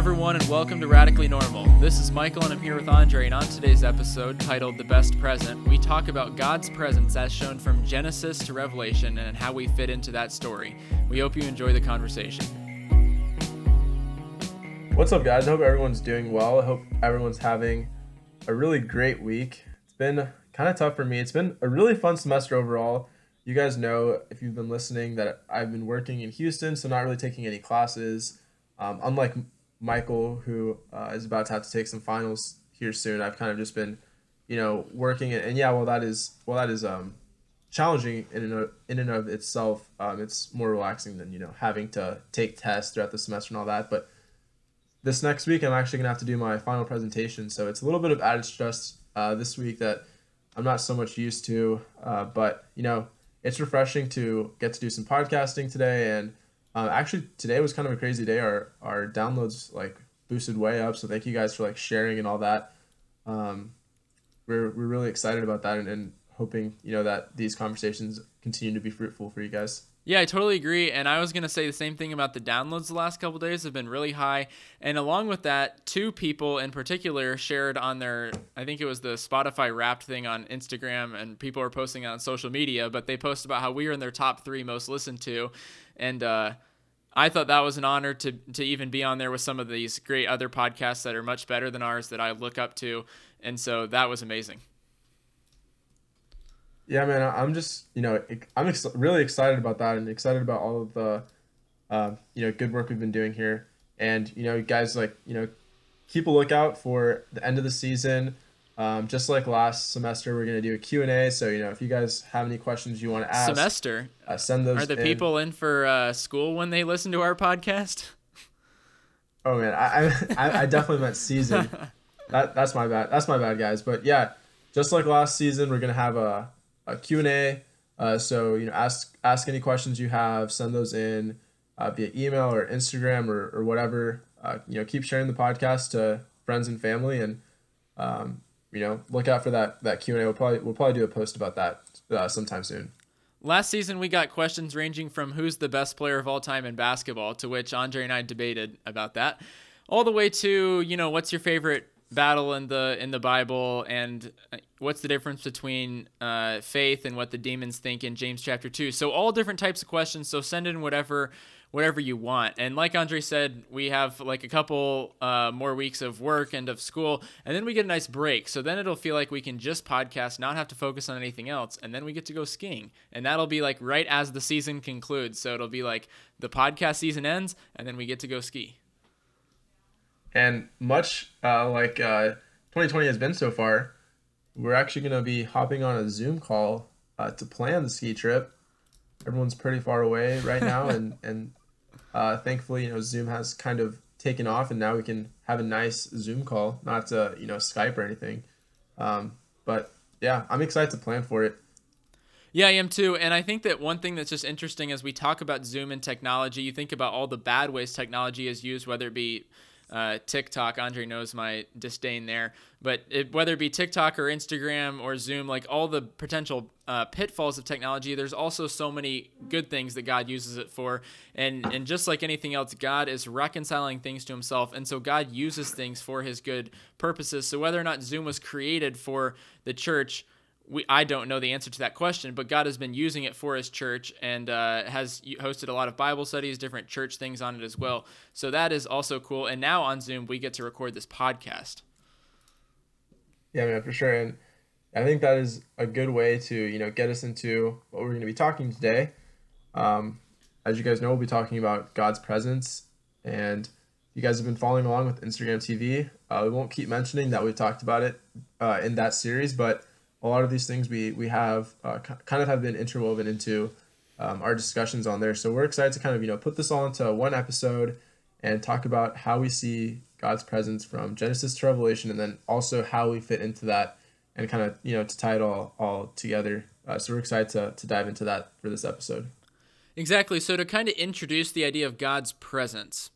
everyone, and welcome to Radically Normal. This is Michael, and I'm here with Andre. And on today's episode, titled The Best Present, we talk about God's presence as shown from Genesis to Revelation and how we fit into that story. We hope you enjoy the conversation. What's up, guys? I hope everyone's doing well. I hope everyone's having a really great week. It's been kind of tough for me. It's been a really fun semester overall. You guys know, if you've been listening, that I've been working in Houston, so not really taking any classes. Um, unlike Michael, who uh, is about to have to take some finals here soon, I've kind of just been, you know, working and, and yeah, well that is well that is um, challenging in and of, in and of itself. Um, it's more relaxing than you know having to take tests throughout the semester and all that. But this next week, I'm actually gonna have to do my final presentation, so it's a little bit of added stress uh, this week that I'm not so much used to. Uh, but you know, it's refreshing to get to do some podcasting today and uh, actually, today was kind of a crazy day. Our our downloads like boosted way up. So thank you guys for like sharing and all that. Um, we're we're really excited about that and, and hoping you know that these conversations continue to be fruitful for you guys. Yeah, I totally agree. And I was going to say the same thing about the downloads the last couple days have been really high. And along with that, two people in particular shared on their, I think it was the Spotify wrapped thing on Instagram, and people are posting on social media, but they post about how we are in their top three most listened to and uh, I thought that was an honor to to even be on there with some of these great other podcasts that are much better than ours that I look up to, and so that was amazing. Yeah, man, I'm just you know I'm ex- really excited about that and excited about all of the uh, you know good work we've been doing here, and you know guys like you know keep a lookout for the end of the season. Um, just like last semester, we're gonna do a Q and A. So you know, if you guys have any questions you want to ask, semester, uh, send those. Are the in. people in for uh, school when they listen to our podcast? Oh man, I I, I definitely meant season. that that's my bad. That's my bad, guys. But yeah, just like last season, we're gonna have a a Q and A. Uh, so you know, ask ask any questions you have. Send those in uh, via email or Instagram or or whatever. Uh, you know, keep sharing the podcast to friends and family and. Um, you know, look out for that that Q and A. We'll probably we'll probably do a post about that uh, sometime soon. Last season, we got questions ranging from who's the best player of all time in basketball, to which Andre and I debated about that, all the way to you know what's your favorite battle in the in the Bible and uh, what's the difference between uh, faith and what the demons think in James chapter two. So all different types of questions. So send in whatever whatever you want. And like Andre said, we have like a couple uh, more weeks of work and of school, and then we get a nice break. So then it'll feel like we can just podcast, not have to focus on anything else, and then we get to go skiing. And that'll be like right as the season concludes. So it'll be like the podcast season ends, and then we get to go ski. And much uh, like uh, 2020 has been so far, we're actually going to be hopping on a Zoom call uh, to plan the ski trip. Everyone's pretty far away right now, and, and uh, thankfully, you know, Zoom has kind of taken off, and now we can have a nice Zoom call, not to, you know Skype or anything. Um, but yeah, I'm excited to plan for it. Yeah, I am too. And I think that one thing that's just interesting as we talk about Zoom and technology, you think about all the bad ways technology is used, whether it be uh, TikTok. Andre knows my disdain there, but it, whether it be TikTok or Instagram or Zoom, like all the potential uh, pitfalls of technology, there's also so many good things that God uses it for, and and just like anything else, God is reconciling things to Himself, and so God uses things for His good purposes. So whether or not Zoom was created for the church we I don't know the answer to that question, but God has been using it for His church and uh, has hosted a lot of Bible studies, different church things on it as well. So that is also cool. And now on Zoom, we get to record this podcast. Yeah, man, for sure. And I think that is a good way to you know get us into what we're going to be talking today. Um, as you guys know, we'll be talking about God's presence, and you guys have been following along with Instagram TV. Uh, we won't keep mentioning that we've talked about it uh, in that series, but a lot of these things we we have uh, kind of have been interwoven into um, our discussions on there. So we're excited to kind of you know put this all into one episode and talk about how we see God's presence from Genesis to Revelation, and then also how we fit into that and kind of you know to tie it all all together. Uh, so we're excited to to dive into that for this episode. Exactly. So to kind of introduce the idea of God's presence.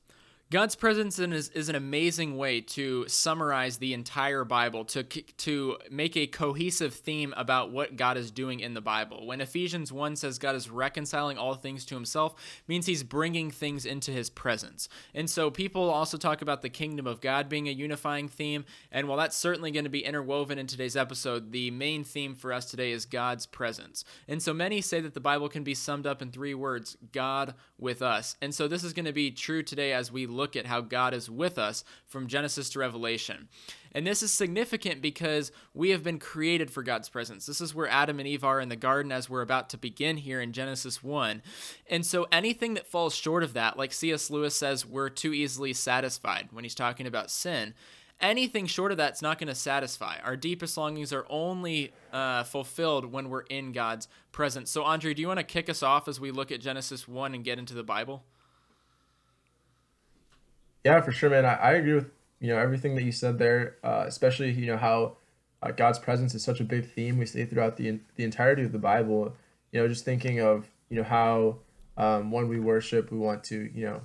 God's presence is, is an amazing way to summarize the entire Bible, to, to make a cohesive theme about what God is doing in the Bible. When Ephesians 1 says God is reconciling all things to himself, means he's bringing things into his presence. And so people also talk about the kingdom of God being a unifying theme. And while that's certainly going to be interwoven in today's episode, the main theme for us today is God's presence. And so many say that the Bible can be summed up in three words God with us. And so this is going to be true today as we look at how God is with us from Genesis to Revelation. And this is significant because we have been created for God's presence. This is where Adam and Eve are in the garden as we're about to begin here in Genesis 1. And so anything that falls short of that, like C.S. Lewis says, we're too easily satisfied when he's talking about sin anything short of that's not going to satisfy. Our deepest longings are only uh, fulfilled when we're in God's presence. So, Andre, do you want to kick us off as we look at Genesis 1 and get into the Bible? Yeah, for sure, man. I, I agree with you know everything that you said there, uh, especially you know how uh, God's presence is such a big theme we see throughout the the entirety of the Bible. You know, just thinking of you know how um, when we worship, we want to you know,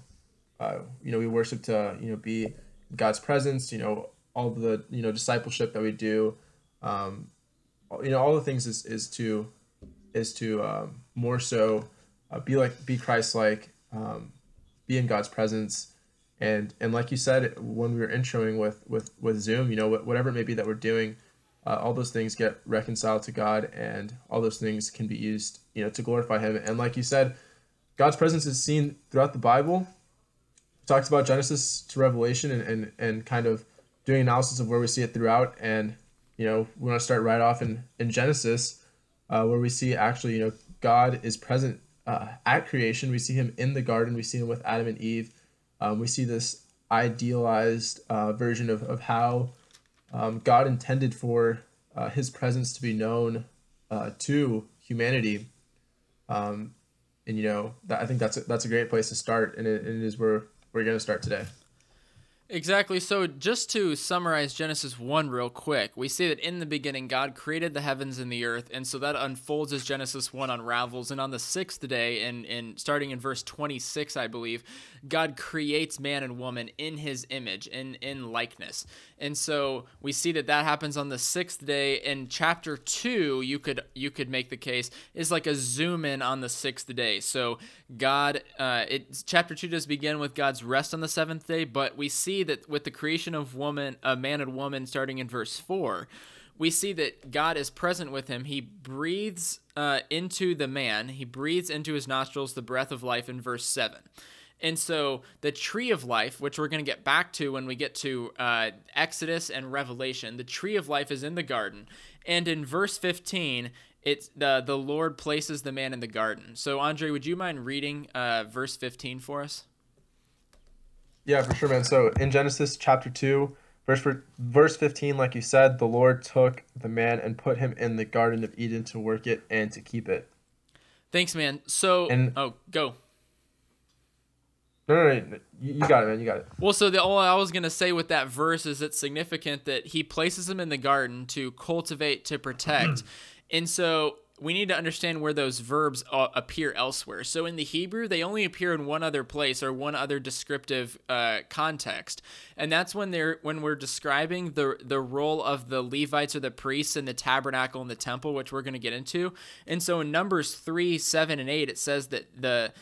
uh, you know, we worship to you know be God's presence. You know, all the you know discipleship that we do, um, you know, all the things is is to is to um, more so uh, be like be Christ like, um, be in God's presence and and like you said when we were introing with with with zoom you know whatever it may be that we're doing uh, all those things get reconciled to god and all those things can be used you know to glorify him. And like you said god's presence is seen throughout the bible. It talks about genesis to revelation and and, and kind of doing analysis of where we see it throughout. And you know we want to start right off in in genesis uh, where we see actually you know god is present uh, at creation. We see him in the garden. We see him with adam and eve um, we see this idealized uh, version of, of how um, God intended for uh, his presence to be known uh, to humanity. Um, and, you know, that, I think that's a, that's a great place to start, and it, and it is where we're going to start today. Exactly. So, just to summarize Genesis 1 real quick, we see that in the beginning, God created the heavens and the earth. And so that unfolds as Genesis 1 unravels. And on the sixth day, and, starting in verse 26, I believe, God creates man and woman in his image, in, in likeness. And so we see that that happens on the sixth day. In chapter 2, you could, you could make the case, is like a zoom in on the sixth day. So, God, uh, it, chapter 2 does begin with God's rest on the seventh day, but we see see that with the creation of woman, a man and woman, starting in verse four, we see that God is present with him. He breathes uh, into the man. He breathes into his nostrils the breath of life in verse seven. And so the tree of life, which we're going to get back to when we get to uh, Exodus and Revelation, the tree of life is in the garden. And in verse 15, it's the the Lord places the man in the garden. So Andre, would you mind reading uh, verse 15 for us? Yeah, for sure, man. So in Genesis chapter 2, verse verse 15, like you said, the Lord took the man and put him in the garden of Eden to work it and to keep it. Thanks, man. So, and, oh, go. No, no, no, you got it, man. You got it. Well, so the all I was gonna say with that verse is it's significant that he places him in the garden to cultivate, to protect, and so we need to understand where those verbs uh, appear elsewhere. So in the Hebrew, they only appear in one other place or one other descriptive uh, context, and that's when they're when we're describing the the role of the Levites or the priests in the tabernacle and the temple, which we're going to get into. And so in Numbers three, seven, and eight, it says that the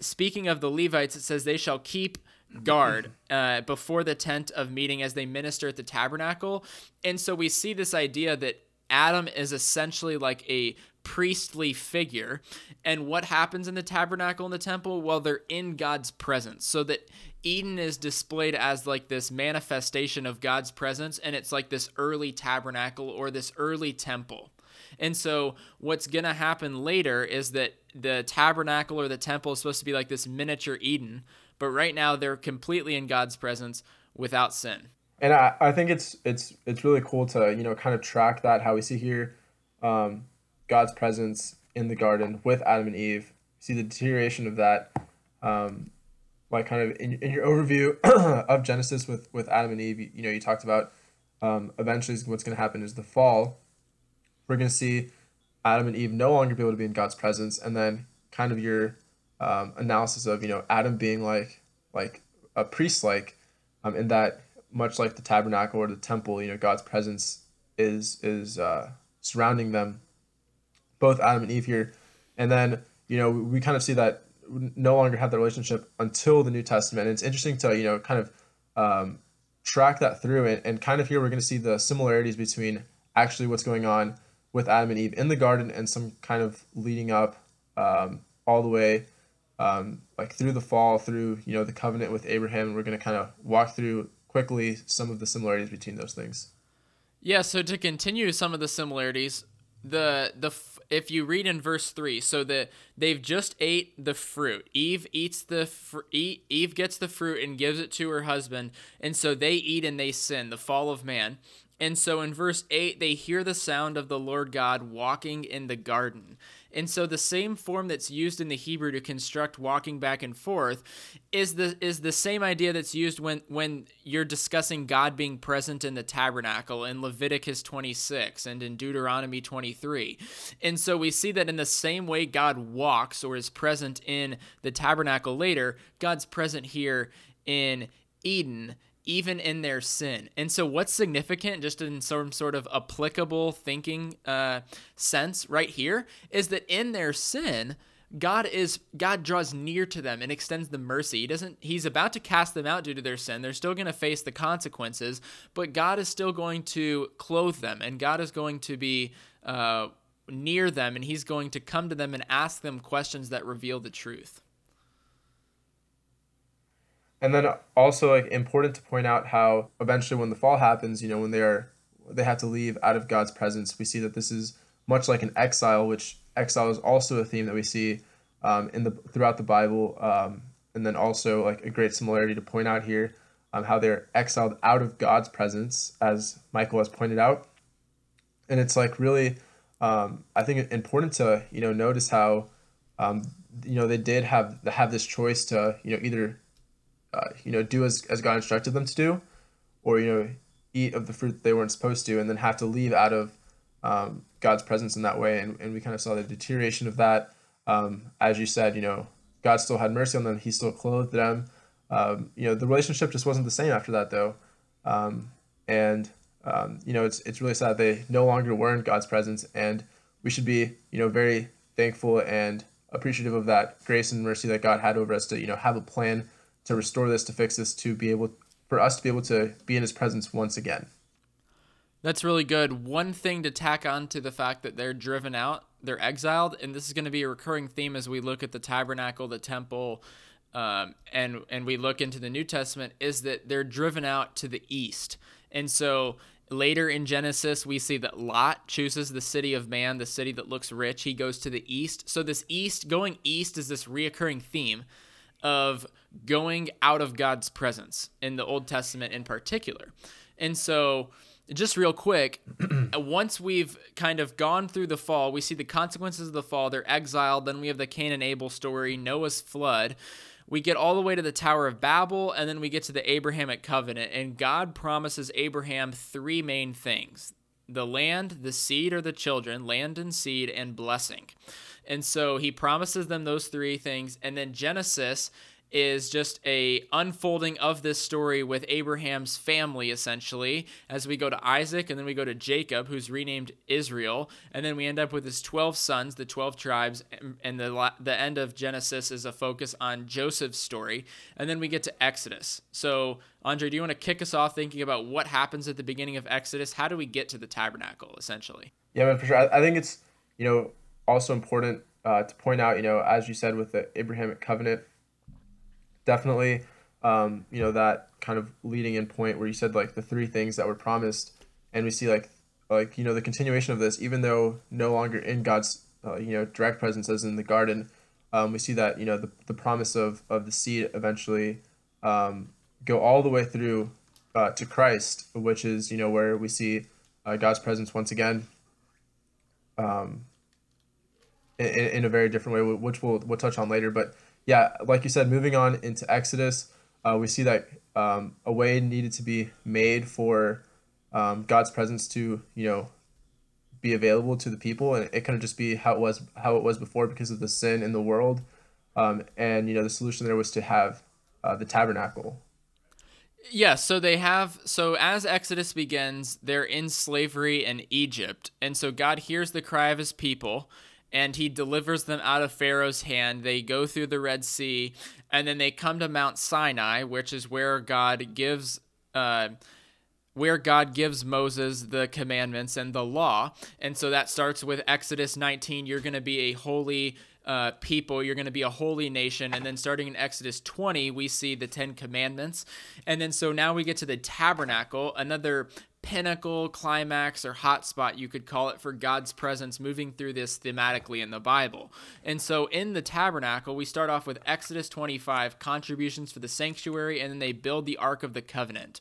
speaking of the Levites, it says they shall keep guard uh, before the tent of meeting as they minister at the tabernacle. And so we see this idea that Adam is essentially like a priestly figure. And what happens in the tabernacle and the temple? Well, they're in God's presence. So that Eden is displayed as like this manifestation of God's presence, and it's like this early tabernacle or this early temple. And so, what's going to happen later is that the tabernacle or the temple is supposed to be like this miniature Eden, but right now they're completely in God's presence without sin. And I, I think it's it's it's really cool to you know kind of track that how we see here um, God's presence in the garden with Adam and Eve. See the deterioration of that, um, like kind of in, in your overview of Genesis with with Adam and Eve. You, you know, you talked about um, eventually what's going to happen is the fall. We're going to see Adam and Eve no longer be able to be in God's presence, and then kind of your um, analysis of you know Adam being like like a priest like, um, in that much like the tabernacle or the temple, you know, God's presence is is uh, surrounding them, both Adam and Eve here, and then you know we, kind of see that no longer have the relationship until the New Testament. And it's interesting to you know kind of um, track that through and, and kind of here we're going to see the similarities between actually what's going on with Adam and Eve in the garden and some kind of leading up um, all the way um, like through the fall through you know the covenant with Abraham. We're going to kind of walk through quickly some of the similarities between those things. Yeah, so to continue some of the similarities, the the if you read in verse 3 so that they've just ate the fruit. Eve eats the fr- eve gets the fruit and gives it to her husband and so they eat and they sin the fall of man. And so in verse 8 they hear the sound of the lord god walking in the garden and so the same form that's used in the Hebrew to construct walking back and forth is the is the same idea that's used when when you're discussing God being present in the tabernacle in Leviticus 26 and in Deuteronomy 23. And so we see that in the same way God walks or is present in the tabernacle later, God's present here in Eden even in their sin. And so, what's significant, just in some sort of applicable thinking uh, sense, right here, is that in their sin, God is God draws near to them and extends the mercy. He doesn't he's about to cast them out due to their sin. They're still going to face the consequences, but God is still going to clothe them and God is going to be uh, near them and he's going to come to them and ask them questions that reveal the truth. And then also like important to point out how eventually when the fall happens, you know, when they are they have to leave out of God's presence, we see that this is much like an exile, which exile is also a theme that we see um, in the throughout the Bible, um, and then also like a great similarity to point out here, um, how they're exiled out of God's presence, as Michael has pointed out, and it's like really, um, I think important to you know notice how, um, you know they did have have this choice to you know either uh, you know, do as, as God instructed them to do, or, you know, eat of the fruit they weren't supposed to, and then have to leave out of um, God's presence in that way. And, and we kind of saw the deterioration of that. Um, as you said, you know, God still had mercy on them, He still clothed them. Um, you know, the relationship just wasn't the same after that, though. Um, and, um, you know, it's, it's really sad they no longer were in God's presence. And we should be, you know, very thankful and appreciative of that grace and mercy that God had over us to, you know, have a plan to restore this, to fix this, to be able for us to be able to be in His presence once again. That's really good. One thing to tack on to the fact that they're driven out, they're exiled, and this is going to be a recurring theme as we look at the tabernacle, the temple, um, and and we look into the New Testament, is that they're driven out to the east, and so later in Genesis we see that Lot chooses the city of man, the city that looks rich. He goes to the east. So this east, going east, is this reoccurring theme of going out of God's presence in the Old Testament in particular. And so, just real quick, uh, once we've kind of gone through the fall, we see the consequences of the fall. They're exiled. Then we have the Cain and Abel story, Noah's flood. We get all the way to the Tower of Babel, and then we get to the Abrahamic covenant. And God promises Abraham three main things the land, the seed, or the children, land and seed, and blessing. And so he promises them those three things. And then Genesis is just a unfolding of this story with Abraham's family essentially as we go to Isaac and then we go to Jacob who's renamed Israel and then we end up with his 12 sons the 12 tribes and the the end of Genesis is a focus on Joseph's story and then we get to Exodus. So Andre, do you want to kick us off thinking about what happens at the beginning of Exodus? How do we get to the tabernacle essentially? Yeah, man, for sure. I, I think it's, you know, also important uh, to point out, you know, as you said with the Abrahamic covenant, definitely, um, you know, that kind of leading in point where you said like the three things that were promised, and we see like like you know the continuation of this, even though no longer in God's uh, you know direct presence as in the garden, um, we see that you know the, the promise of of the seed eventually um, go all the way through uh, to Christ, which is you know where we see uh, God's presence once again. Um, in, in a very different way, which we'll we'll touch on later. But yeah, like you said, moving on into Exodus, uh, we see that um, a way needed to be made for um, God's presence to you know be available to the people, and it couldn't just be how it was how it was before because of the sin in the world. Um, and you know the solution there was to have uh, the tabernacle. Yeah, so they have so as Exodus begins, they're in slavery in Egypt. And so God hears the cry of his people and he delivers them out of Pharaoh's hand. They go through the Red Sea and then they come to Mount Sinai, which is where God gives uh, where God gives Moses the commandments and the law. And so that starts with Exodus 19, you're going to be a holy uh, people. You're going to be a holy nation. And then starting in Exodus 20, we see the Ten Commandments. And then so now we get to the tabernacle, another pinnacle, climax, or hotspot, you could call it, for God's presence moving through this thematically in the Bible. And so in the tabernacle, we start off with Exodus 25, contributions for the sanctuary, and then they build the Ark of the Covenant.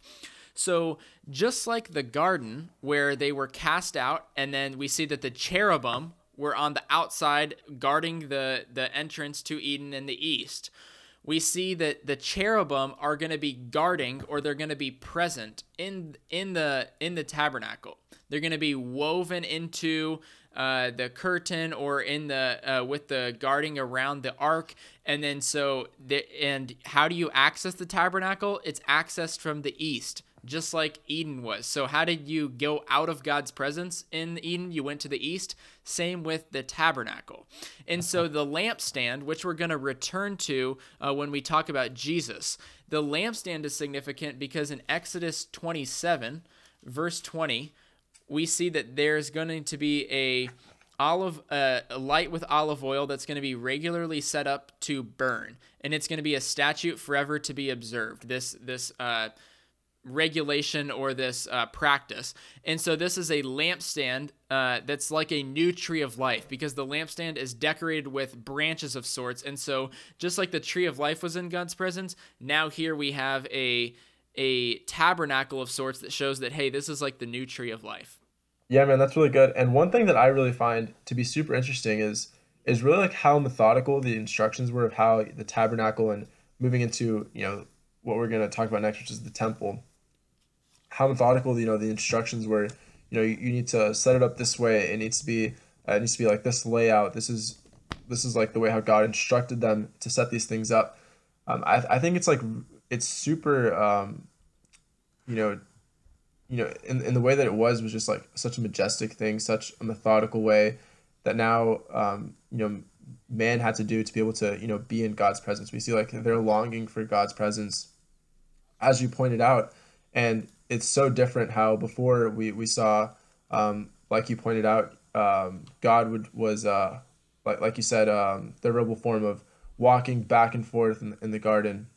So, just like the garden where they were cast out, and then we see that the cherubim were on the outside guarding the, the entrance to Eden in the east. We see that the cherubim are going to be guarding or they're going to be present in in the in the tabernacle. They're going to be woven into uh, the curtain or in the uh, with the guarding around the ark and then so the and how do you access the tabernacle it's accessed from the east just like Eden was. So, how did you go out of God's presence in Eden? You went to the east. Same with the tabernacle. And so, the lampstand, which we're going to return to uh, when we talk about Jesus, the lampstand is significant because in Exodus 27, verse 20, we see that there's going to be a olive uh, a light with olive oil that's going to be regularly set up to burn and it's going to be a statute forever to be observed this this uh, regulation or this uh, practice. And so this is a lampstand uh, that's like a new tree of life because the lampstand is decorated with branches of sorts. And so just like the tree of life was in God's presence, now here we have a a tabernacle of sorts that shows that hey, this is like the new tree of life. Yeah, man, that's really good. And one thing that I really find to be super interesting is is really like how methodical the instructions were of how the tabernacle and moving into, you know, what we're going to talk about next, which is the temple how methodical you know the instructions were. You know, you, you need to set it up this way. It needs to be uh, it needs to be like this layout. This is this is like the way how God instructed them to set these things up. Um, I I think it's like it's super. Um, you know, you know, in, in the way that it was was just like such a majestic thing, such a methodical way that now um, you know man had to do to be able to you know be in God's presence. We see like they're longing for God's presence, as you pointed out, and it's so different how before we we saw um, like you pointed out um, God would was uh, like like you said um, the verbal form of walking back and forth in, in the garden.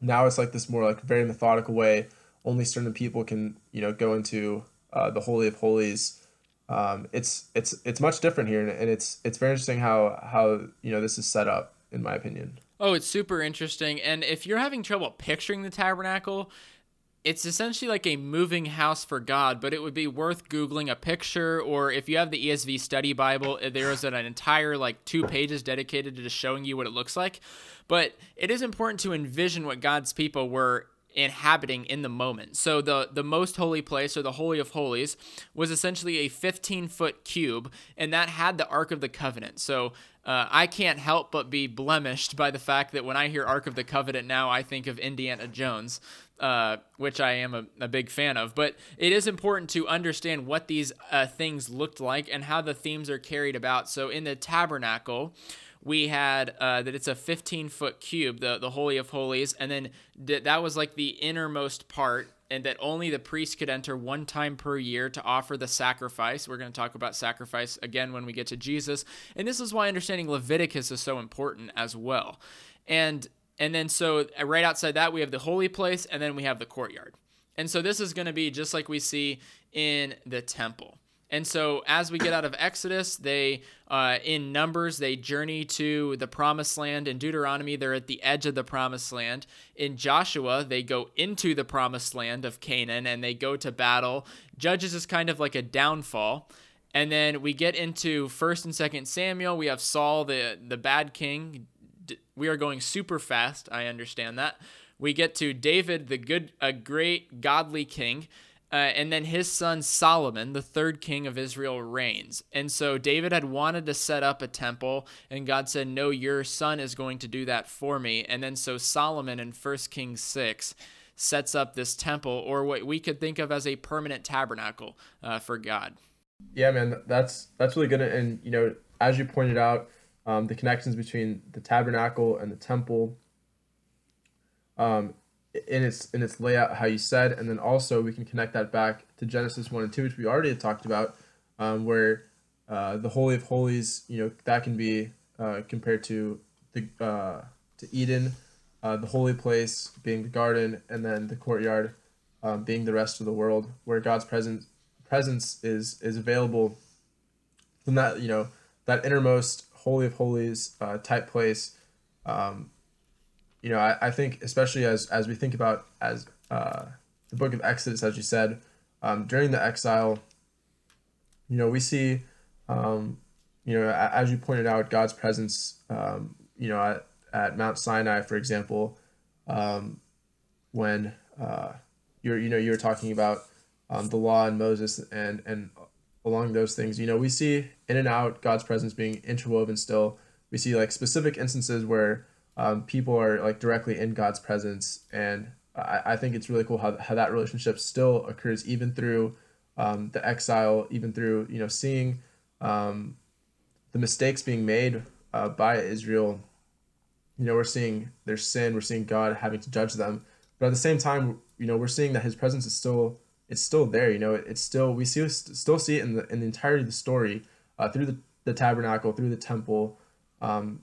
Now it's like this more like very methodical way only certain people can you know go into uh, the holy of holies. Um, it's it's it's much different here and it's it's very interesting how how you know this is set up in my opinion. Oh it's super interesting and if you're having trouble picturing the tabernacle it's essentially like a moving house for God, but it would be worth Googling a picture, or if you have the ESV Study Bible, uh, there is an entire like two pages dedicated to just showing you what it looks like. But it is important to envision what God's people were inhabiting in the moment. So the the most holy place or the holy of holies was essentially a 15 foot cube, and that had the Ark of the Covenant. So uh, I can't help but be blemished by the fact that when I hear Ark of the Covenant now, I think of Indiana Jones uh, which I am a, a, big fan of. But it is important to understand what these uh, things looked like and how the themes are carried about. So in the tabernacle, we had uh, that it's a 15 foot cube, the, the Holy of Holies, and then th- that was like the innermost part. And that only the priest could enter one time per year to offer the sacrifice. We're going to talk about sacrifice again when we get to Jesus. And this is why understanding Leviticus is so important as well. And and then so uh, right outside that we have the holy place and then we have the courtyard. And so this is going to be just like we see in the temple. And so as we get out of Exodus, they uh, in Numbers they journey to the Promised Land. In Deuteronomy, they're at the edge of the Promised Land. In Joshua, they go into the Promised Land of Canaan and they go to battle. Judges is kind of like a downfall. And then we get into First and Second Samuel. We have Saul, the the bad king, we are going super fast. I understand that. We get to David, the good, a great godly king. Uh, and then his son Solomon, the third king of Israel, reigns. And so David had wanted to set up a temple, and God said, No, your son is going to do that for me. And then so Solomon in 1 Kings 6 sets up this temple, or what we could think of as a permanent tabernacle uh, for God. Yeah, man, that's that's really good. And you know, as you pointed out, um, the connections between the tabernacle and the temple, um, in its in its layout, how you said, and then also we can connect that back to Genesis one and two, which we already had talked about, um, where uh, the holy of holies, you know, that can be uh, compared to the uh, to Eden, uh, the holy place being the garden, and then the courtyard um, being the rest of the world, where God's presence presence is is available from that you know that innermost holy of holies uh, type place. Um, you know, I, I think especially as as we think about as uh, the book of Exodus, as you said, um, during the exile, you know, we see, um, you know, as you pointed out, God's presence, um, you know, at, at Mount Sinai, for example, um, when uh, you're, you know, you were talking about um, the law and Moses and and along those things, you know, we see in and out God's presence being interwoven still. We see like specific instances where um, people are like directly in God's presence. And I, I think it's really cool how, how that relationship still occurs even through um, the exile, even through, you know, seeing um, the mistakes being made uh, by Israel. You know, we're seeing their sin, we're seeing God having to judge them. But at the same time, you know, we're seeing that his presence is still, it's still there. You know, it's still, we see, still see it in the, in the entirety of the story uh, through the, the tabernacle, through the temple, um,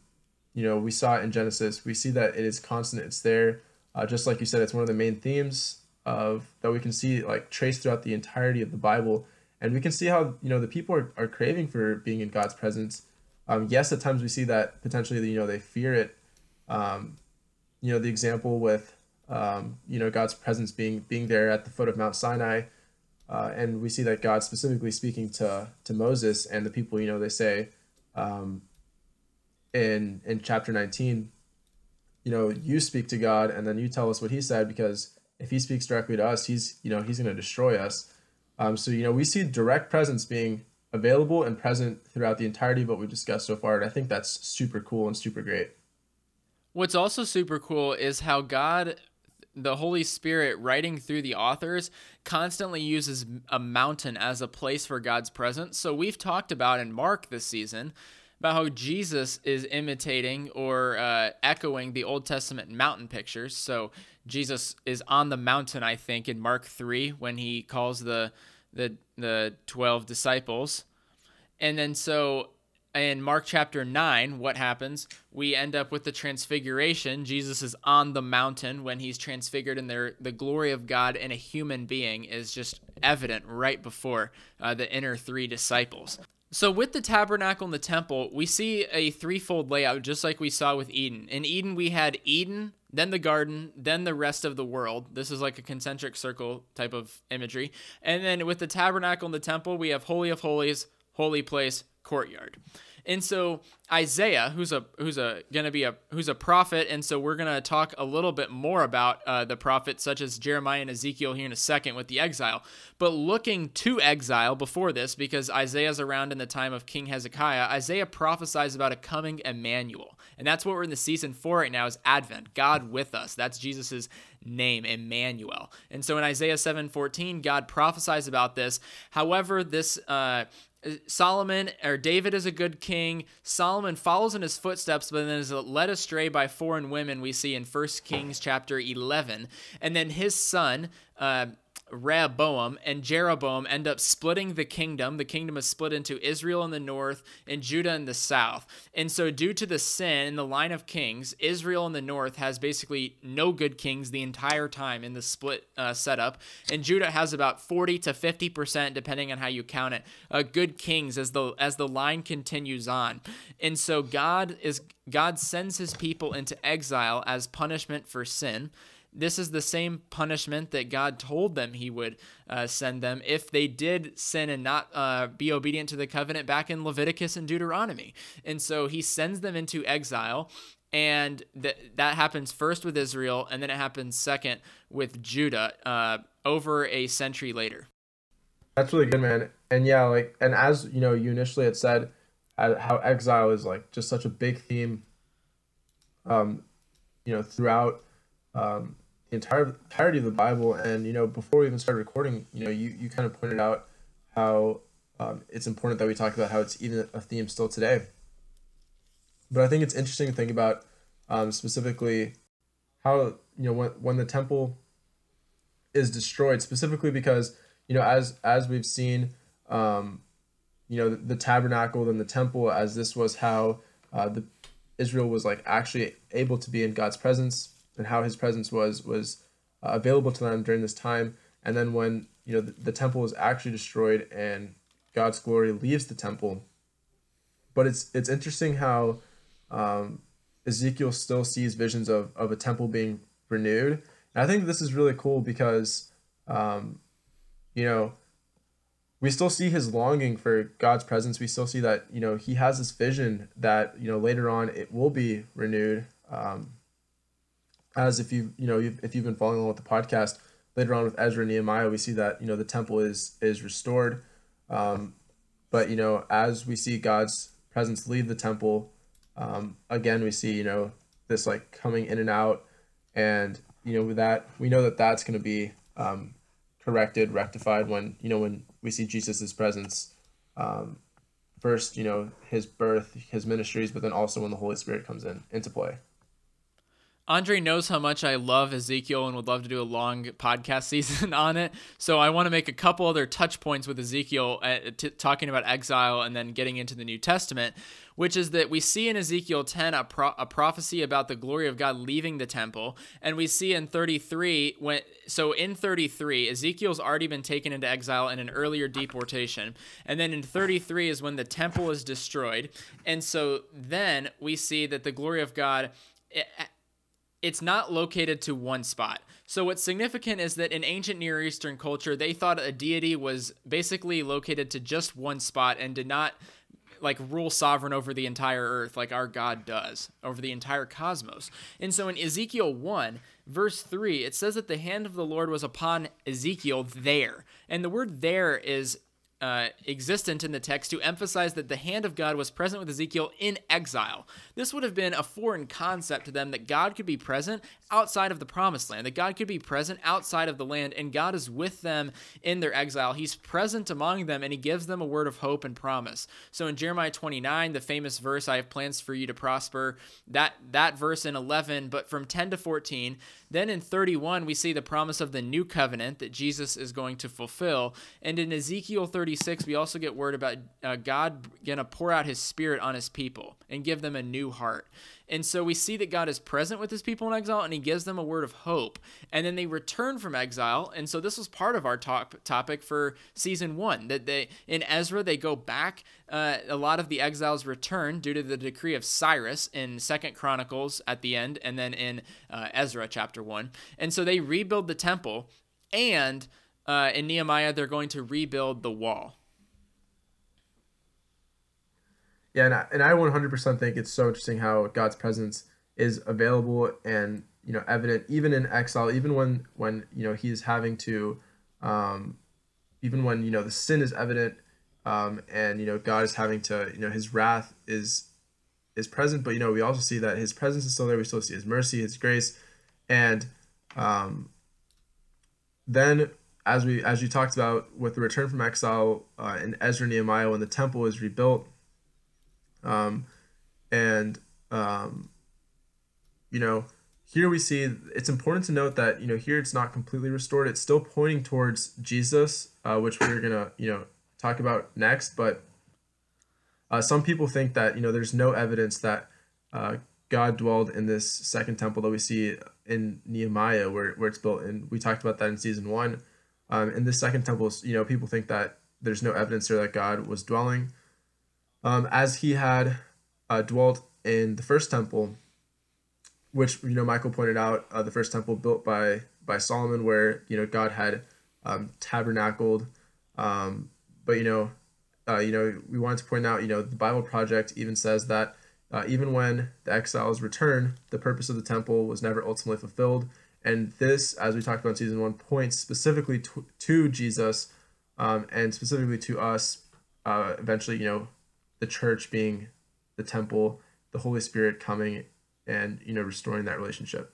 you know, we saw it in Genesis. We see that it is constant. It's there. Uh, just like you said, it's one of the main themes of that we can see like traced throughout the entirety of the Bible, and we can see how you know the people are, are craving for being in God's presence. Um, yes, at times we see that potentially you know they fear it. Um, you know the example with um, you know God's presence being being there at the foot of Mount Sinai, uh, and we see that God specifically speaking to to Moses and the people. You know they say, um, in in chapter 19 you know you speak to god and then you tell us what he said because if he speaks directly to us he's you know he's going to destroy us um, so you know we see direct presence being available and present throughout the entirety of what we've discussed so far and i think that's super cool and super great what's also super cool is how god the Holy Spirit writing through the authors constantly uses a mountain as a place for God's presence. So we've talked about in Mark this season about how Jesus is imitating or uh, echoing the Old Testament mountain pictures. So Jesus is on the mountain, I think, in Mark three when he calls the the the twelve disciples, and then so in Mark chapter 9, what happens? We end up with the transfiguration. Jesus is on the mountain when he's transfigured, and the glory of God in a human being is just evident right before uh, the inner three disciples. So, with the tabernacle and the temple, we see a threefold layout, just like we saw with Eden. In Eden, we had Eden, then the garden, then the rest of the world. This is like a concentric circle type of imagery. And then with the tabernacle and the temple, we have Holy of Holies, Holy Place, Courtyard. And so Isaiah, who's a who's a gonna be a who's a prophet, and so we're gonna talk a little bit more about uh, the prophets such as Jeremiah and Ezekiel here in a second with the exile. But looking to exile before this, because Isaiah's around in the time of King Hezekiah, Isaiah prophesies about a coming Emmanuel, and that's what we're in the season for right now is Advent, God with us. That's Jesus's name, Emmanuel. And so in Isaiah 7:14, God prophesies about this. However, this uh, Solomon or David is a good king. Solomon follows in his footsteps, but then is led astray by foreign women. We see in First Kings chapter eleven, and then his son. Uh, Rehoboam and Jeroboam end up splitting the kingdom. The kingdom is split into Israel in the north and Judah in the south. And so, due to the sin in the line of kings, Israel in the north has basically no good kings the entire time in the split uh, setup. And Judah has about 40 to 50%, depending on how you count it, uh, good kings as the, as the line continues on. And so, God is God sends his people into exile as punishment for sin. This is the same punishment that God told them He would uh, send them if they did sin and not uh, be obedient to the covenant back in Leviticus and Deuteronomy. And so He sends them into exile. And that that happens first with Israel, and then it happens second with Judah. Uh, over a century later. That's really good, man. And yeah, like, and as you know, you initially had said how exile is like just such a big theme, um, you know, throughout um, the entire entirety of the Bible. And you know, before we even started recording, you know, you you kind of pointed out how um, it's important that we talk about how it's even a theme still today. But I think it's interesting to think about um, specifically how you know when when the temple is destroyed, specifically because you know as as we've seen, um, you know the, the tabernacle and the temple as this was how uh, the Israel was like actually able to be in God's presence and how His presence was was uh, available to them during this time. And then when you know the, the temple is actually destroyed and God's glory leaves the temple, but it's it's interesting how um, Ezekiel still sees visions of, of a temple being renewed. And I think this is really cool because, um, you know, we still see his longing for God's presence. We still see that, you know, he has this vision that, you know, later on it will be renewed. Um, as if you, you know, if you've been following along with the podcast, later on with Ezra and Nehemiah, we see that, you know, the temple is, is restored. Um, but, you know, as we see God's presence leave the temple, um, again, we see you know this like coming in and out, and you know with that we know that that's going to be um, corrected, rectified when you know when we see Jesus's presence. Um, first, you know his birth, his ministries, but then also when the Holy Spirit comes in into play. Andre knows how much I love Ezekiel and would love to do a long podcast season on it. So I want to make a couple other touch points with Ezekiel, uh, t- talking about exile and then getting into the New Testament, which is that we see in Ezekiel 10 a, pro- a prophecy about the glory of God leaving the temple. And we see in 33, when so in 33, Ezekiel's already been taken into exile in an earlier deportation. And then in 33 is when the temple is destroyed. And so then we see that the glory of God. It, it's not located to one spot. So what's significant is that in ancient Near Eastern culture, they thought a deity was basically located to just one spot and did not like rule sovereign over the entire earth like our God does over the entire cosmos. And so in Ezekiel 1, verse 3, it says that the hand of the Lord was upon Ezekiel there. And the word there is uh, existent in the text to emphasize that the hand of God was present with Ezekiel in exile. This would have been a foreign concept to them that God could be present outside of the promised land, that God could be present outside of the land, and God is with them in their exile. He's present among them, and He gives them a word of hope and promise. So in Jeremiah 29, the famous verse, I have plans for you to prosper, that, that verse in 11, but from 10 to 14, then in 31, we see the promise of the new covenant that Jesus is going to fulfill. And in Ezekiel 36, we also get word about uh, God going to pour out his spirit on his people and give them a new heart. And so we see that God is present with his people in exile and he gives them a word of hope. And then they return from exile. And so this was part of our talk, topic for season one that they, in Ezra, they go back. Uh, a lot of the exiles return due to the decree of Cyrus in Second Chronicles at the end, and then in uh, Ezra chapter one. And so they rebuild the temple. And uh, in Nehemiah, they're going to rebuild the wall. Yeah, and I, and I 100% think it's so interesting how God's presence is available and you know evident even in exile, even when when you know he's having to, um, even when you know the sin is evident, um, and you know God is having to you know his wrath is is present, but you know we also see that his presence is still there. We still see his mercy, his grace, and um, then as we as you talked about with the return from exile uh, in Ezra Nehemiah when the temple is rebuilt um, and um, you know, here we see it's important to note that you know here it's not completely restored. It's still pointing towards Jesus, uh, which we're gonna you know talk about next. But uh, some people think that you know there's no evidence that uh, God dwelled in this second temple that we see in Nehemiah, where, where it's built. And we talked about that in season one. Um, in the second temple, you know, people think that there's no evidence there that God was dwelling um, as he had uh, dwelt in the first temple, which you know Michael pointed out, uh, the first temple built by by Solomon, where you know God had um, tabernacled. Um, but you know, uh, you know, we wanted to point out, you know, the Bible Project even says that uh, even when the exiles return, the purpose of the temple was never ultimately fulfilled, And this, as we talked about in season one, points specifically to, to Jesus um, and specifically to us. Uh, eventually, you know, the church being the temple, the Holy Spirit coming and you know restoring that relationship.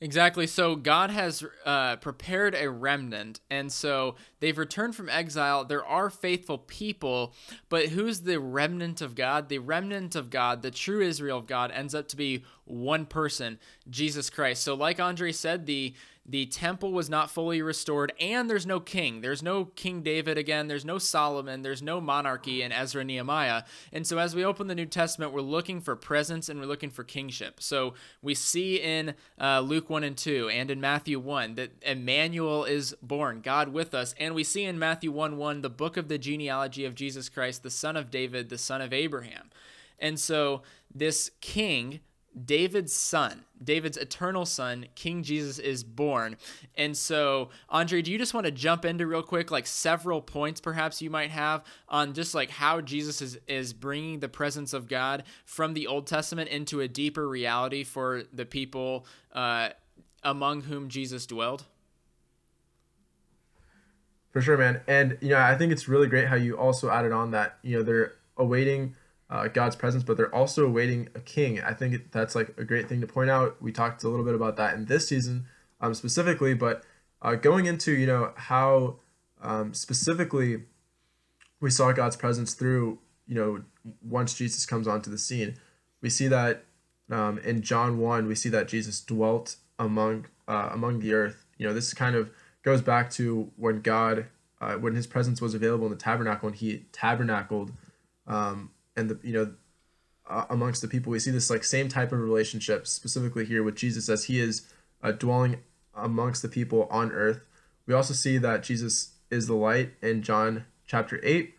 Exactly. So God has uh, prepared a remnant, and so they've returned from exile. There are faithful people, but who's the remnant of God? The remnant of God, the true Israel of God, ends up to be one person, Jesus Christ. So, like Andre said, the the temple was not fully restored and there's no king. There's no king david again. There's no solomon. There's no monarchy in ezra nehemiah. And so as we open the new testament we're looking for presence and we're looking for kingship. So we see in uh, luke 1 and 2 and in matthew 1 that emmanuel is born god with us. And we see in matthew 1 1 the book of the genealogy of jesus christ the son of david the son of abraham. And so this king David's son, David's eternal son, King Jesus is born. And so, Andre, do you just want to jump into real quick, like several points perhaps you might have on just like how Jesus is, is bringing the presence of God from the Old Testament into a deeper reality for the people uh, among whom Jesus dwelled? For sure, man. And, you know, I think it's really great how you also added on that, you know, they're awaiting uh, God's presence, but they're also awaiting a king. I think that's like a great thing to point out. We talked a little bit about that in this season um, specifically, but uh, going into you know how um, specifically we saw God's presence through you know once Jesus comes onto the scene, we see that um, in John one we see that Jesus dwelt among uh, among the earth. You know this kind of goes back to when God uh, when His presence was available in the tabernacle and He tabernacled um, and the you know uh, amongst the people we see this like same type of relationship specifically here with jesus as he is uh, dwelling amongst the people on earth. We also see that jesus is the light in john chapter 8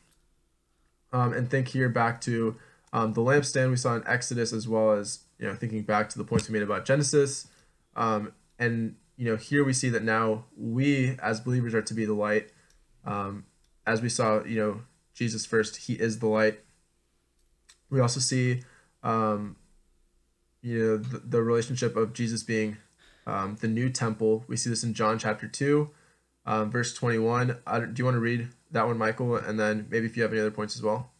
um, and think here back to um, the lampstand we saw in exodus as well as you know thinking back to the points we made about genesis. Um, and you know here we see that now we as believers are to be the light. Um, as we saw you know jesus first he is the light we also see, um, you know, the, the, relationship of Jesus being um, the new temple. We see this in John chapter 2, um, verse 21. do you want to read that one, Michael? And then maybe if you have any other points as well.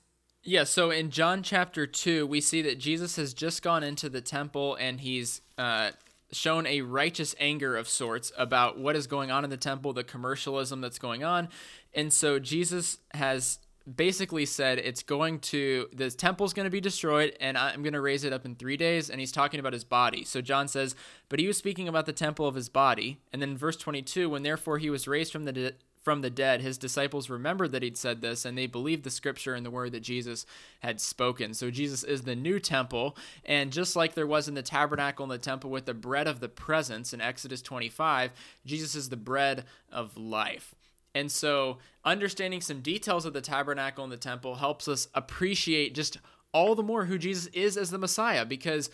Yeah, so in John chapter 2, we see that Jesus has just gone into the temple and he's uh, shown a righteous anger of sorts about what is going on in the temple, the commercialism that's going on. And so Jesus has basically said it's going to the temple's going to be destroyed and I'm going to raise it up in 3 days and he's talking about his body. So John says, "But he was speaking about the temple of his body." And then verse 22, when therefore he was raised from the de- from the dead, his disciples remembered that he'd said this and they believed the scripture and the word that Jesus had spoken. So Jesus is the new temple. And just like there was in the tabernacle and the temple with the bread of the presence in Exodus 25, Jesus is the bread of life. And so, understanding some details of the tabernacle and the temple helps us appreciate just all the more who Jesus is as the Messiah because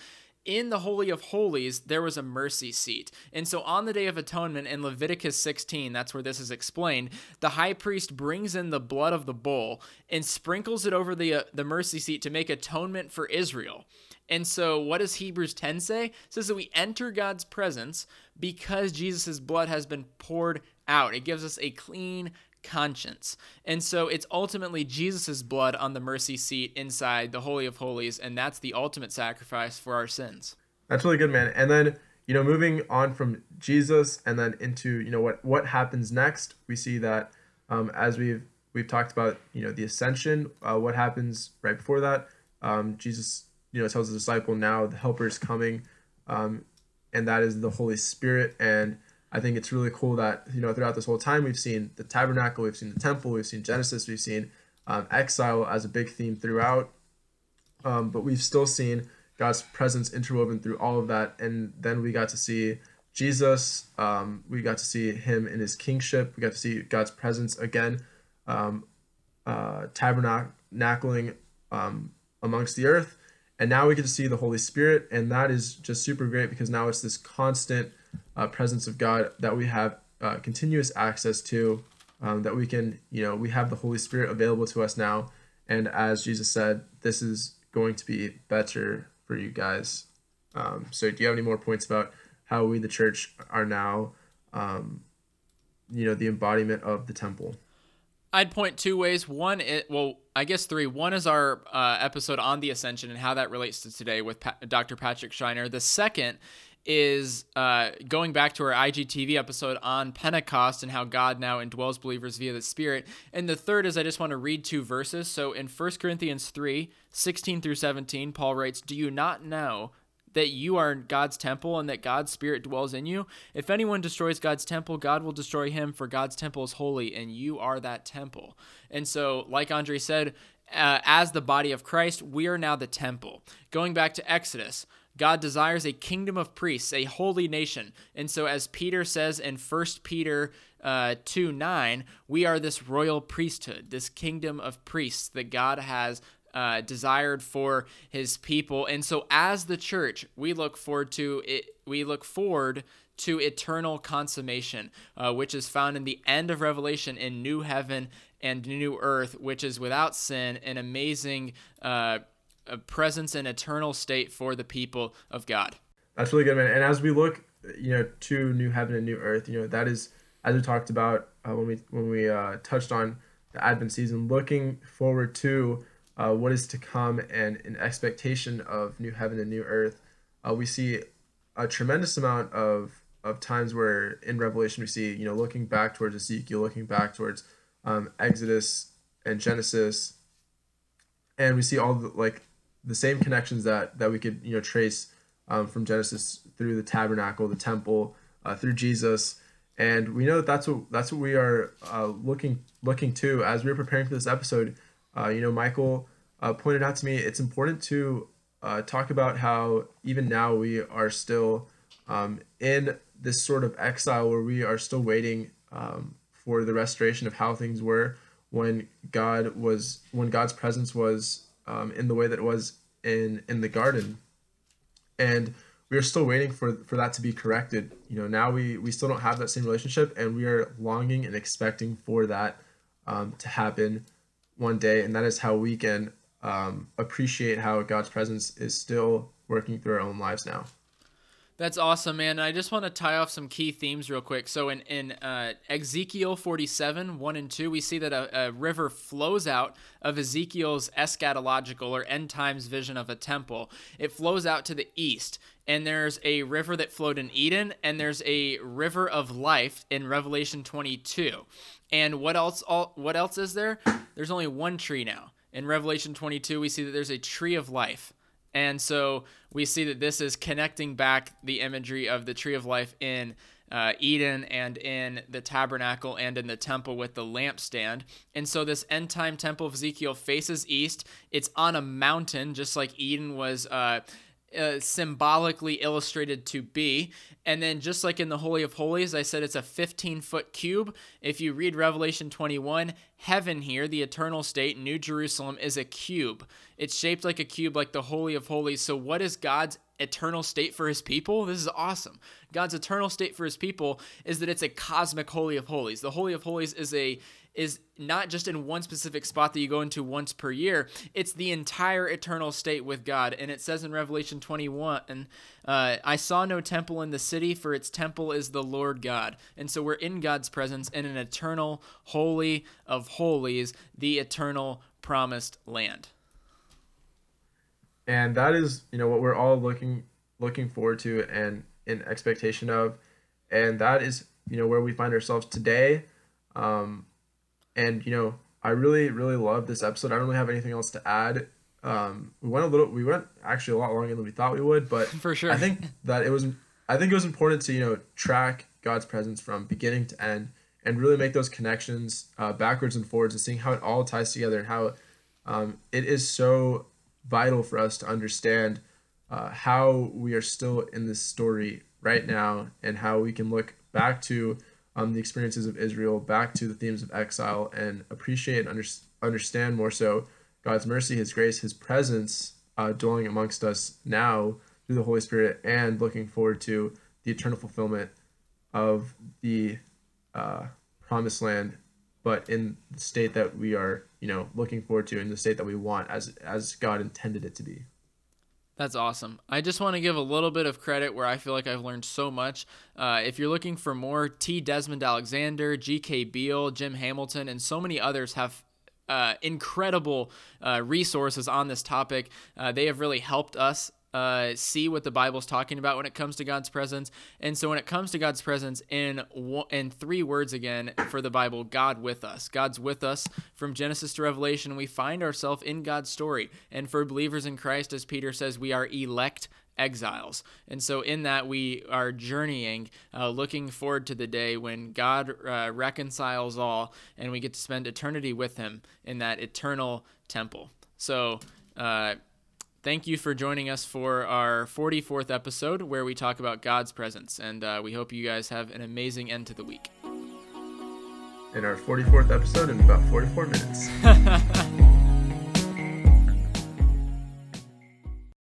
in the Holy of Holies, there was a mercy seat. And so on the Day of Atonement in Leviticus 16, that's where this is explained, the high priest brings in the blood of the bull and sprinkles it over the, uh, the mercy seat to make atonement for Israel. And so what does Hebrews 10 say? It says that we enter God's presence because Jesus' blood has been poured out. It gives us a clean conscience. And so it's ultimately Jesus' blood on the mercy seat inside the Holy of Holies, and that's the ultimate sacrifice for our sins. That's really good, man. And then, you know, moving on from Jesus and then into, you know, what what happens next, we see that um, as we've we've talked about, you know, the ascension, uh, what happens right before that. Um, Jesus, you know, tells the disciple now the helper is coming, um, and that is the Holy Spirit. And I think it's really cool that you know throughout this whole time we've seen the tabernacle, we've seen the temple, we've seen Genesis, we've seen um, exile as a big theme throughout, um, but we've still seen God's presence interwoven through all of that, and then we got to see Jesus. Um, we got to see Him in His kingship. We got to see God's presence again, um, uh, tabernacling um, amongst the earth, and now we get to see the Holy Spirit, and that is just super great because now it's this constant uh, presence of God that we have uh, continuous access to, um, that we can, you know, we have the Holy Spirit available to us now. And as Jesus said, this is going to be better for you guys. Um, so, do you have any more points about how we, the church, are now, um, you know, the embodiment of the temple. I'd point two ways. One, it well, I guess three. One is our uh, episode on the ascension and how that relates to today with pa- Dr. Patrick Schreiner. The second is uh, going back to our IGTV episode on Pentecost and how God now indwells believers via the Spirit. And the third is I just want to read two verses. So in 1 Corinthians 3 16 through 17, Paul writes, Do you not know that you are God's temple and that God's Spirit dwells in you? If anyone destroys God's temple, God will destroy him, for God's temple is holy, and you are that temple. And so, like Andre said, uh, as the body of Christ, we are now the temple. Going back to Exodus, God desires a kingdom of priests, a holy nation. And so, as Peter says in 1 Peter uh, 2 9, we are this royal priesthood, this kingdom of priests that God has uh, desired for his people. And so, as the church, we look forward to it, we look forward to eternal consummation, uh, which is found in the end of Revelation in new heaven and new earth, which is without sin, an amazing uh, a presence and eternal state for the people of God. That's really good, man. And as we look, you know, to new heaven and new earth, you know, that is as we talked about uh, when we when we uh, touched on the Advent season, looking forward to uh, what is to come and an expectation of new heaven and new earth. Uh, we see a tremendous amount of of times where in Revelation we see, you know, looking back towards Ezekiel, looking back towards um, Exodus and Genesis, and we see all the like the same connections that that we could you know trace um, from Genesis through the tabernacle, the temple, uh, through Jesus, and we know that that's what that's what we are uh, looking looking to as we are preparing for this episode. Uh, you know, Michael uh, pointed out to me it's important to uh, talk about how even now we are still um, in this sort of exile where we are still waiting um, for the restoration of how things were when God was when God's presence was um, in the way that it was in in the garden, and we are still waiting for for that to be corrected. You know, now we we still don't have that same relationship, and we are longing and expecting for that um, to happen one day, and that is how we can um, appreciate how God's presence is still working through our own lives now. That's awesome, man. I just want to tie off some key themes real quick. So in in uh, Ezekiel 47, 1 and 2, we see that a, a, river flows out of Ezekiel's eschatological or end times vision of a temple. It flows out to the east, and there's a river that flowed in Eden, and there's a river of life in Revelation 22. And what else? All what else is there? There's only one tree now. In Revelation 22, we see that there's a tree of life. And so we see that this is connecting back the imagery of the tree of life in uh, Eden and in the tabernacle and in the temple with the lampstand. And so this end time temple of Ezekiel faces east. It's on a mountain, just like Eden was. Uh, uh, symbolically illustrated to be. And then, just like in the Holy of Holies, I said it's a 15 foot cube. If you read Revelation 21, heaven here, the eternal state, New Jerusalem, is a cube. It's shaped like a cube, like the Holy of Holies. So, what is God's eternal state for his people? This is awesome. God's eternal state for his people is that it's a cosmic Holy of Holies. The Holy of Holies is a is not just in one specific spot that you go into once per year. It's the entire eternal state with God. And it says in Revelation 21, uh, I saw no temple in the city, for its temple is the Lord God. And so we're in God's presence in an eternal, holy of holies, the eternal promised land. And that is, you know, what we're all looking looking forward to and in expectation of. And that is, you know, where we find ourselves today. Um, and you know, I really really love this episode. I don't really have anything else to add. Um, we went a little, we went actually a lot longer than we thought we would, but for sure, I think that it was, I think it was important to you know track God's presence from beginning to end and really make those connections uh, backwards and forwards and seeing how it all ties together and how um, it is so vital for us to understand uh, how we are still in this story right now and how we can look back to um, the experiences of Israel back to the themes of exile and appreciate and under, understand more so God's mercy, His grace, His presence uh, dwelling amongst us now through the Holy Spirit, and looking forward to the eternal fulfillment of the uh, promised land, but in the state that we are, you know, looking forward to, in the state that we want, as as God intended it to be. That's awesome. I just want to give a little bit of credit where I feel like I've learned so much. Uh, if you're looking for more, T. Desmond Alexander, G.K. Beale, Jim Hamilton, and so many others have uh, incredible uh, resources on this topic. Uh, they have really helped us uh, see what the Bible's talking about when it comes to God's presence. And so when it comes to God's presence in in three words again for the Bible, God with us. God's with us from Genesis to Revelation. We find ourselves in God's story. And for believers in Christ, as Peter says, we are elect exiles. And so, in that, we are journeying, uh, looking forward to the day when God uh, reconciles all and we get to spend eternity with Him in that eternal temple. So, uh, thank you for joining us for our 44th episode where we talk about God's presence. And uh, we hope you guys have an amazing end to the week. In our 44th episode in about 44 minutes.